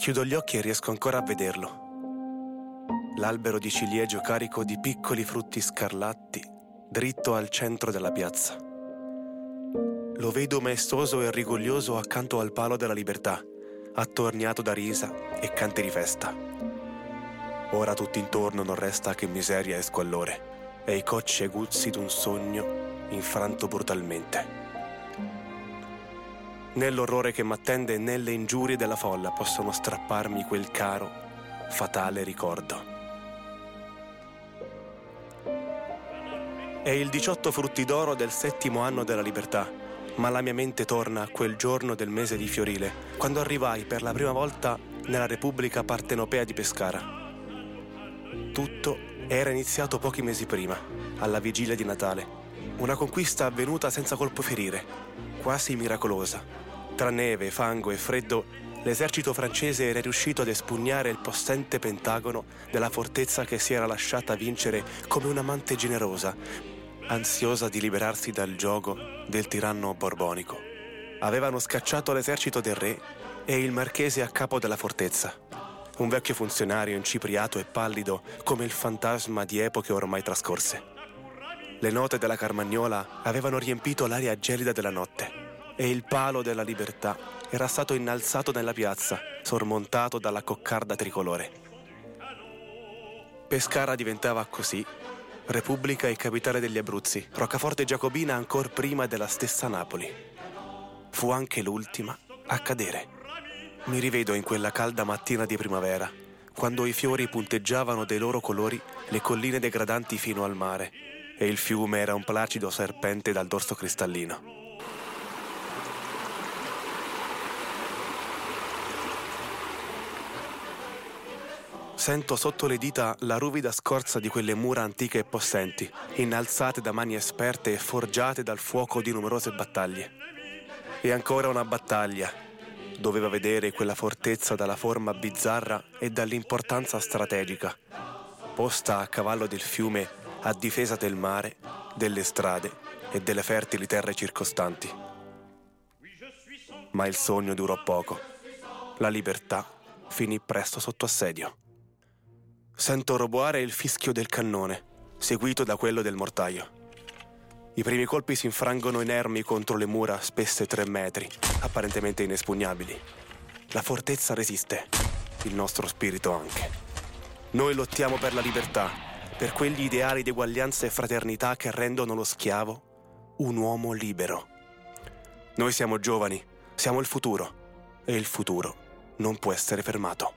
Chiudo gli occhi e riesco ancora a vederlo. L'albero di ciliegio carico di piccoli frutti scarlatti, dritto al centro della piazza. Lo vedo maestoso e rigoglioso accanto al palo della libertà, attorniato da risa e canti di festa. Ora tutto intorno non resta che miseria e squallore, e i cocci aguzzi d'un sogno infranto brutalmente. Nell'orrore che m'attende e nelle ingiurie della folla possono strapparmi quel caro, fatale ricordo. È il 18 frutti d'oro del settimo anno della libertà, ma la mia mente torna a quel giorno del mese di Fiorile, quando arrivai per la prima volta nella Repubblica Partenopea di Pescara. Tutto era iniziato pochi mesi prima, alla vigilia di Natale. Una conquista avvenuta senza colpo ferire, quasi miracolosa. Tra neve, fango e freddo, l'esercito francese era riuscito ad espugnare il possente pentagono della fortezza che si era lasciata vincere come un'amante generosa, ansiosa di liberarsi dal gioco del tiranno borbonico. Avevano scacciato l'esercito del re e il marchese a capo della fortezza, un vecchio funzionario incipriato e pallido come il fantasma di epoche ormai trascorse. Le note della Carmagnola avevano riempito l'aria gelida della notte e il palo della libertà era stato innalzato nella piazza, sormontato dalla coccarda tricolore. Pescara diventava così Repubblica e capitale degli Abruzzi, roccaforte giacobina ancora prima della stessa Napoli. Fu anche l'ultima a cadere. Mi rivedo in quella calda mattina di primavera, quando i fiori punteggiavano dei loro colori le colline degradanti fino al mare e il fiume era un placido serpente dal dorso cristallino. Sento sotto le dita la ruvida scorza di quelle mura antiche e possenti, innalzate da mani esperte e forgiate dal fuoco di numerose battaglie. E ancora una battaglia. Doveva vedere quella fortezza dalla forma bizzarra e dall'importanza strategica, posta a cavallo del fiume a difesa del mare, delle strade e delle fertili terre circostanti. Ma il sogno durò poco. La libertà finì presto sotto assedio. Sento roboare il fischio del cannone, seguito da quello del mortaio. I primi colpi si infrangono inermi contro le mura spesse tre metri, apparentemente inespugnabili. La fortezza resiste, il nostro spirito anche. Noi lottiamo per la libertà, per quegli ideali di eguaglianza e fraternità che rendono lo schiavo un uomo libero. Noi siamo giovani, siamo il futuro, e il futuro non può essere fermato.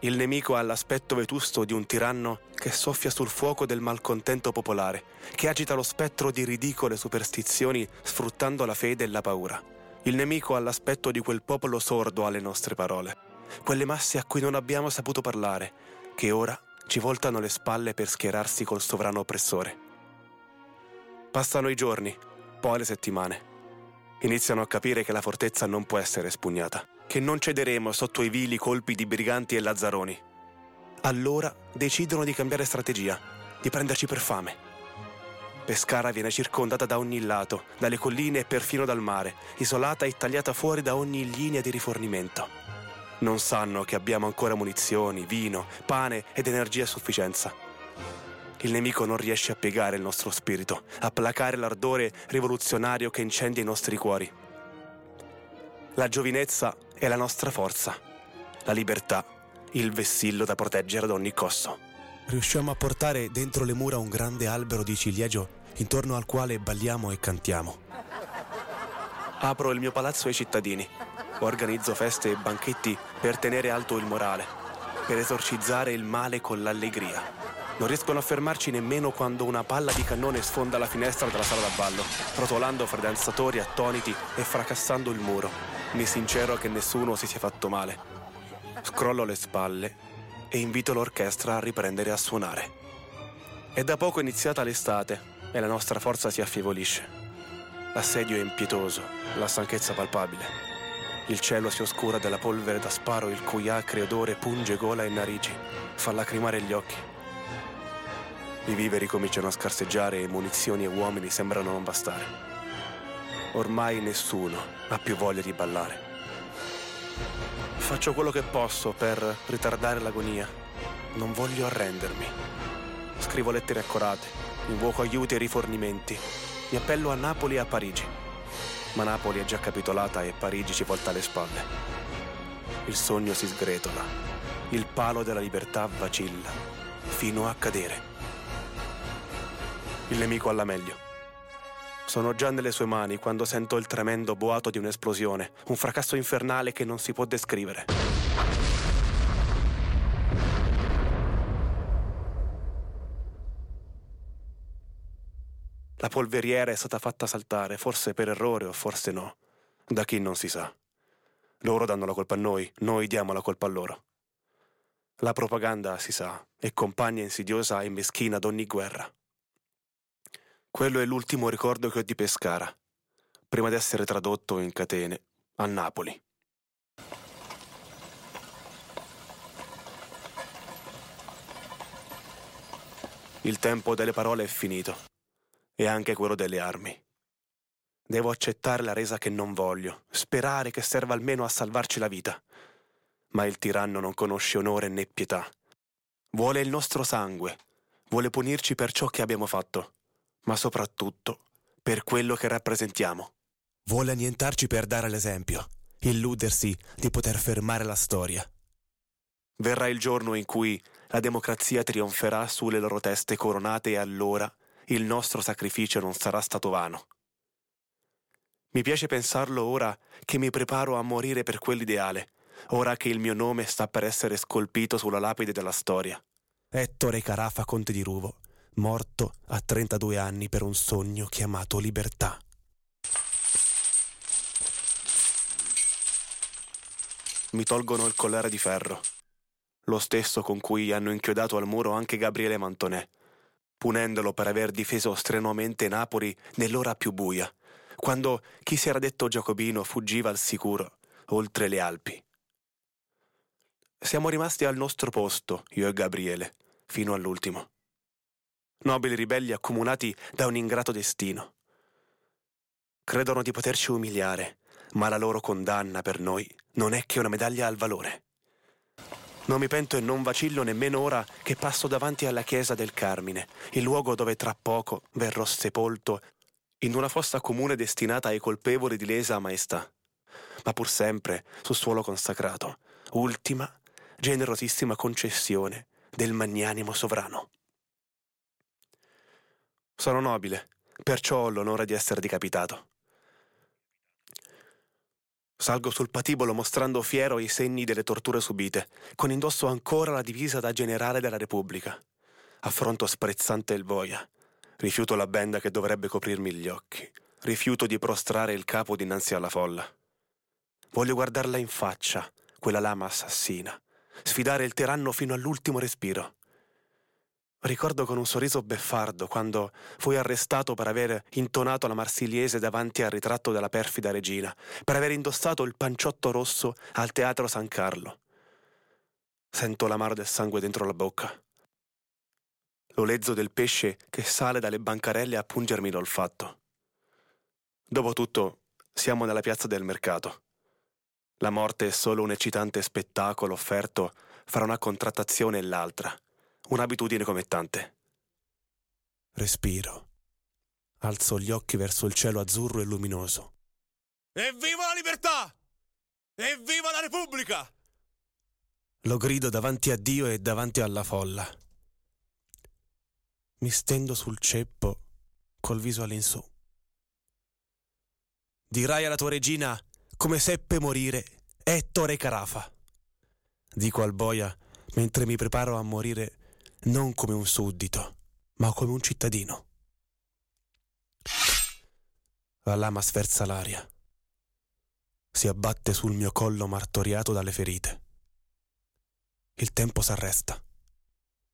Il nemico ha l'aspetto vetusto di un tiranno che soffia sul fuoco del malcontento popolare, che agita lo spettro di ridicole superstizioni sfruttando la fede e la paura. Il nemico ha l'aspetto di quel popolo sordo alle nostre parole, quelle masse a cui non abbiamo saputo parlare, che ora ci voltano le spalle per schierarsi col sovrano oppressore. Passano i giorni, poi le settimane. Iniziano a capire che la fortezza non può essere spugnata che non cederemo sotto i vili colpi di briganti e lazzaroni. Allora decidono di cambiare strategia, di prenderci per fame. Pescara viene circondata da ogni lato, dalle colline e perfino dal mare, isolata e tagliata fuori da ogni linea di rifornimento. Non sanno che abbiamo ancora munizioni, vino, pane ed energia a sufficienza. Il nemico non riesce a piegare il nostro spirito, a placare l'ardore rivoluzionario che incendia i nostri cuori. La giovinezza è la nostra forza, la libertà, il vessillo da proteggere ad ogni costo. Riusciamo a portare dentro le mura un grande albero di ciliegio intorno al quale balliamo e cantiamo. Apro il mio palazzo ai cittadini, organizzo feste e banchetti per tenere alto il morale, per esorcizzare il male con l'allegria. Non riescono a fermarci nemmeno quando una palla di cannone sfonda la finestra della sala da ballo, rotolando fra danzatori attoniti e fracassando il muro. Mi sincero che nessuno si sia fatto male. Scrollo le spalle e invito l'orchestra a riprendere a suonare. È da poco iniziata l'estate e la nostra forza si affievolisce. L'assedio è impietoso, la stanchezza palpabile. Il cielo si oscura della polvere da sparo il cui acre odore punge gola e narici, fa lacrimare gli occhi. I viveri cominciano a scarseggiare e munizioni e uomini sembrano non bastare. Ormai nessuno ha più voglia di ballare. Faccio quello che posso per ritardare l'agonia. Non voglio arrendermi. Scrivo lettere accorate, invoco aiuti e rifornimenti. Mi appello a Napoli e a Parigi. Ma Napoli è già capitolata e Parigi ci volta alle spalle. Il sogno si sgretola. Il palo della libertà vacilla, fino a cadere. Il nemico alla meglio. Sono già nelle sue mani quando sento il tremendo boato di un'esplosione, un fracasso infernale che non si può descrivere. La polveriera è stata fatta saltare, forse per errore o forse no. Da chi non si sa. Loro danno la colpa a noi, noi diamo la colpa a loro. La propaganda, si sa, è compagna insidiosa e meschina d'ogni guerra. Quello è l'ultimo ricordo che ho di Pescara, prima di essere tradotto in catene a Napoli. Il tempo delle parole è finito e anche quello delle armi. Devo accettare la resa che non voglio, sperare che serva almeno a salvarci la vita. Ma il tiranno non conosce onore né pietà. Vuole il nostro sangue, vuole punirci per ciò che abbiamo fatto, ma soprattutto per quello che rappresentiamo. Vuole annientarci per dare l'esempio, illudersi di poter fermare la storia. Verrà il giorno in cui la democrazia trionferà sulle loro teste coronate e allora il nostro sacrificio non sarà stato vano. Mi piace pensarlo ora che mi preparo a morire per quell'ideale, ora che il mio nome sta per essere scolpito sulla lapide della storia. Ettore Carafa Conte di Ruvo, morto a 32 anni per un sogno chiamato libertà. Mi tolgono il collare di ferro, lo stesso con cui hanno inchiodato al muro anche Gabriele Mantonè, punendolo per aver difeso strenuamente Napoli nell'ora più buia, quando chi si era detto giacobino fuggiva al sicuro, oltre le Alpi. Siamo rimasti al nostro posto, io e Gabriele, fino all'ultimo. Nobili ribelli accomunati da un ingrato destino. Credono di poterci umiliare, ma la loro condanna per noi non è che una medaglia al valore. Non mi pento e non vacillo nemmeno ora che passo davanti alla chiesa del Carmine, il luogo dove tra poco verrò sepolto in una fossa comune destinata ai colpevoli di lesa maestà, ma pur sempre su suolo consacrato, ultima, generosissima concessione del magnanimo sovrano. Sono nobile, perciò ho l'onore di essere decapitato. Salgo sul patibolo mostrando fiero i segni delle torture subite, con indosso ancora la divisa da generale della Repubblica. Affronto sprezzante il boia. Rifiuto la benda che dovrebbe coprirmi gli occhi. Rifiuto di prostrare il capo dinanzi alla folla. Voglio guardarla in faccia, quella lama assassina. Sfidare il tiranno fino all'ultimo respiro. Ricordo con un sorriso beffardo quando fui arrestato per aver intonato la marsiliese davanti al ritratto della perfida regina, per aver indossato il panciotto rosso al teatro San Carlo. Sento l'amaro del sangue dentro la bocca. L'olezzo del pesce che sale dalle bancarelle a pungermi l'olfatto. Dopotutto, siamo nella piazza del mercato. La morte è solo un eccitante spettacolo offerto fra una contrattazione e l'altra, un'abitudine come tante. Respiro. Alzo gli occhi verso il cielo azzurro e luminoso. Evviva la libertà! Evviva la Repubblica! Lo grido davanti a Dio e davanti alla folla. Mi stendo sul ceppo col viso all'insù. Dirai alla tua regina come seppe morire Ettore Carafa. Dico al boia mentre mi preparo a morire non come un suddito, ma come un cittadino. La lama sferza l'aria. Si abbatte sul mio collo martoriato dalle ferite. Il tempo s'arresta.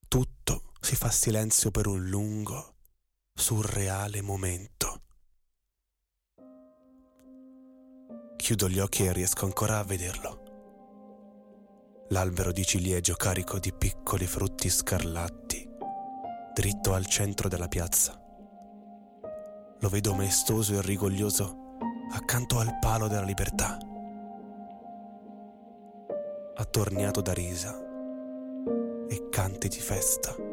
Tutto si fa silenzio per un lungo, surreale momento. Chiudo gli occhi e riesco ancora a vederlo. L'albero di ciliegio carico di piccoli frutti scarlatti, dritto al centro della piazza. Lo vedo maestoso e rigoglioso accanto al palo della libertà, attorniato da risa e canti di festa.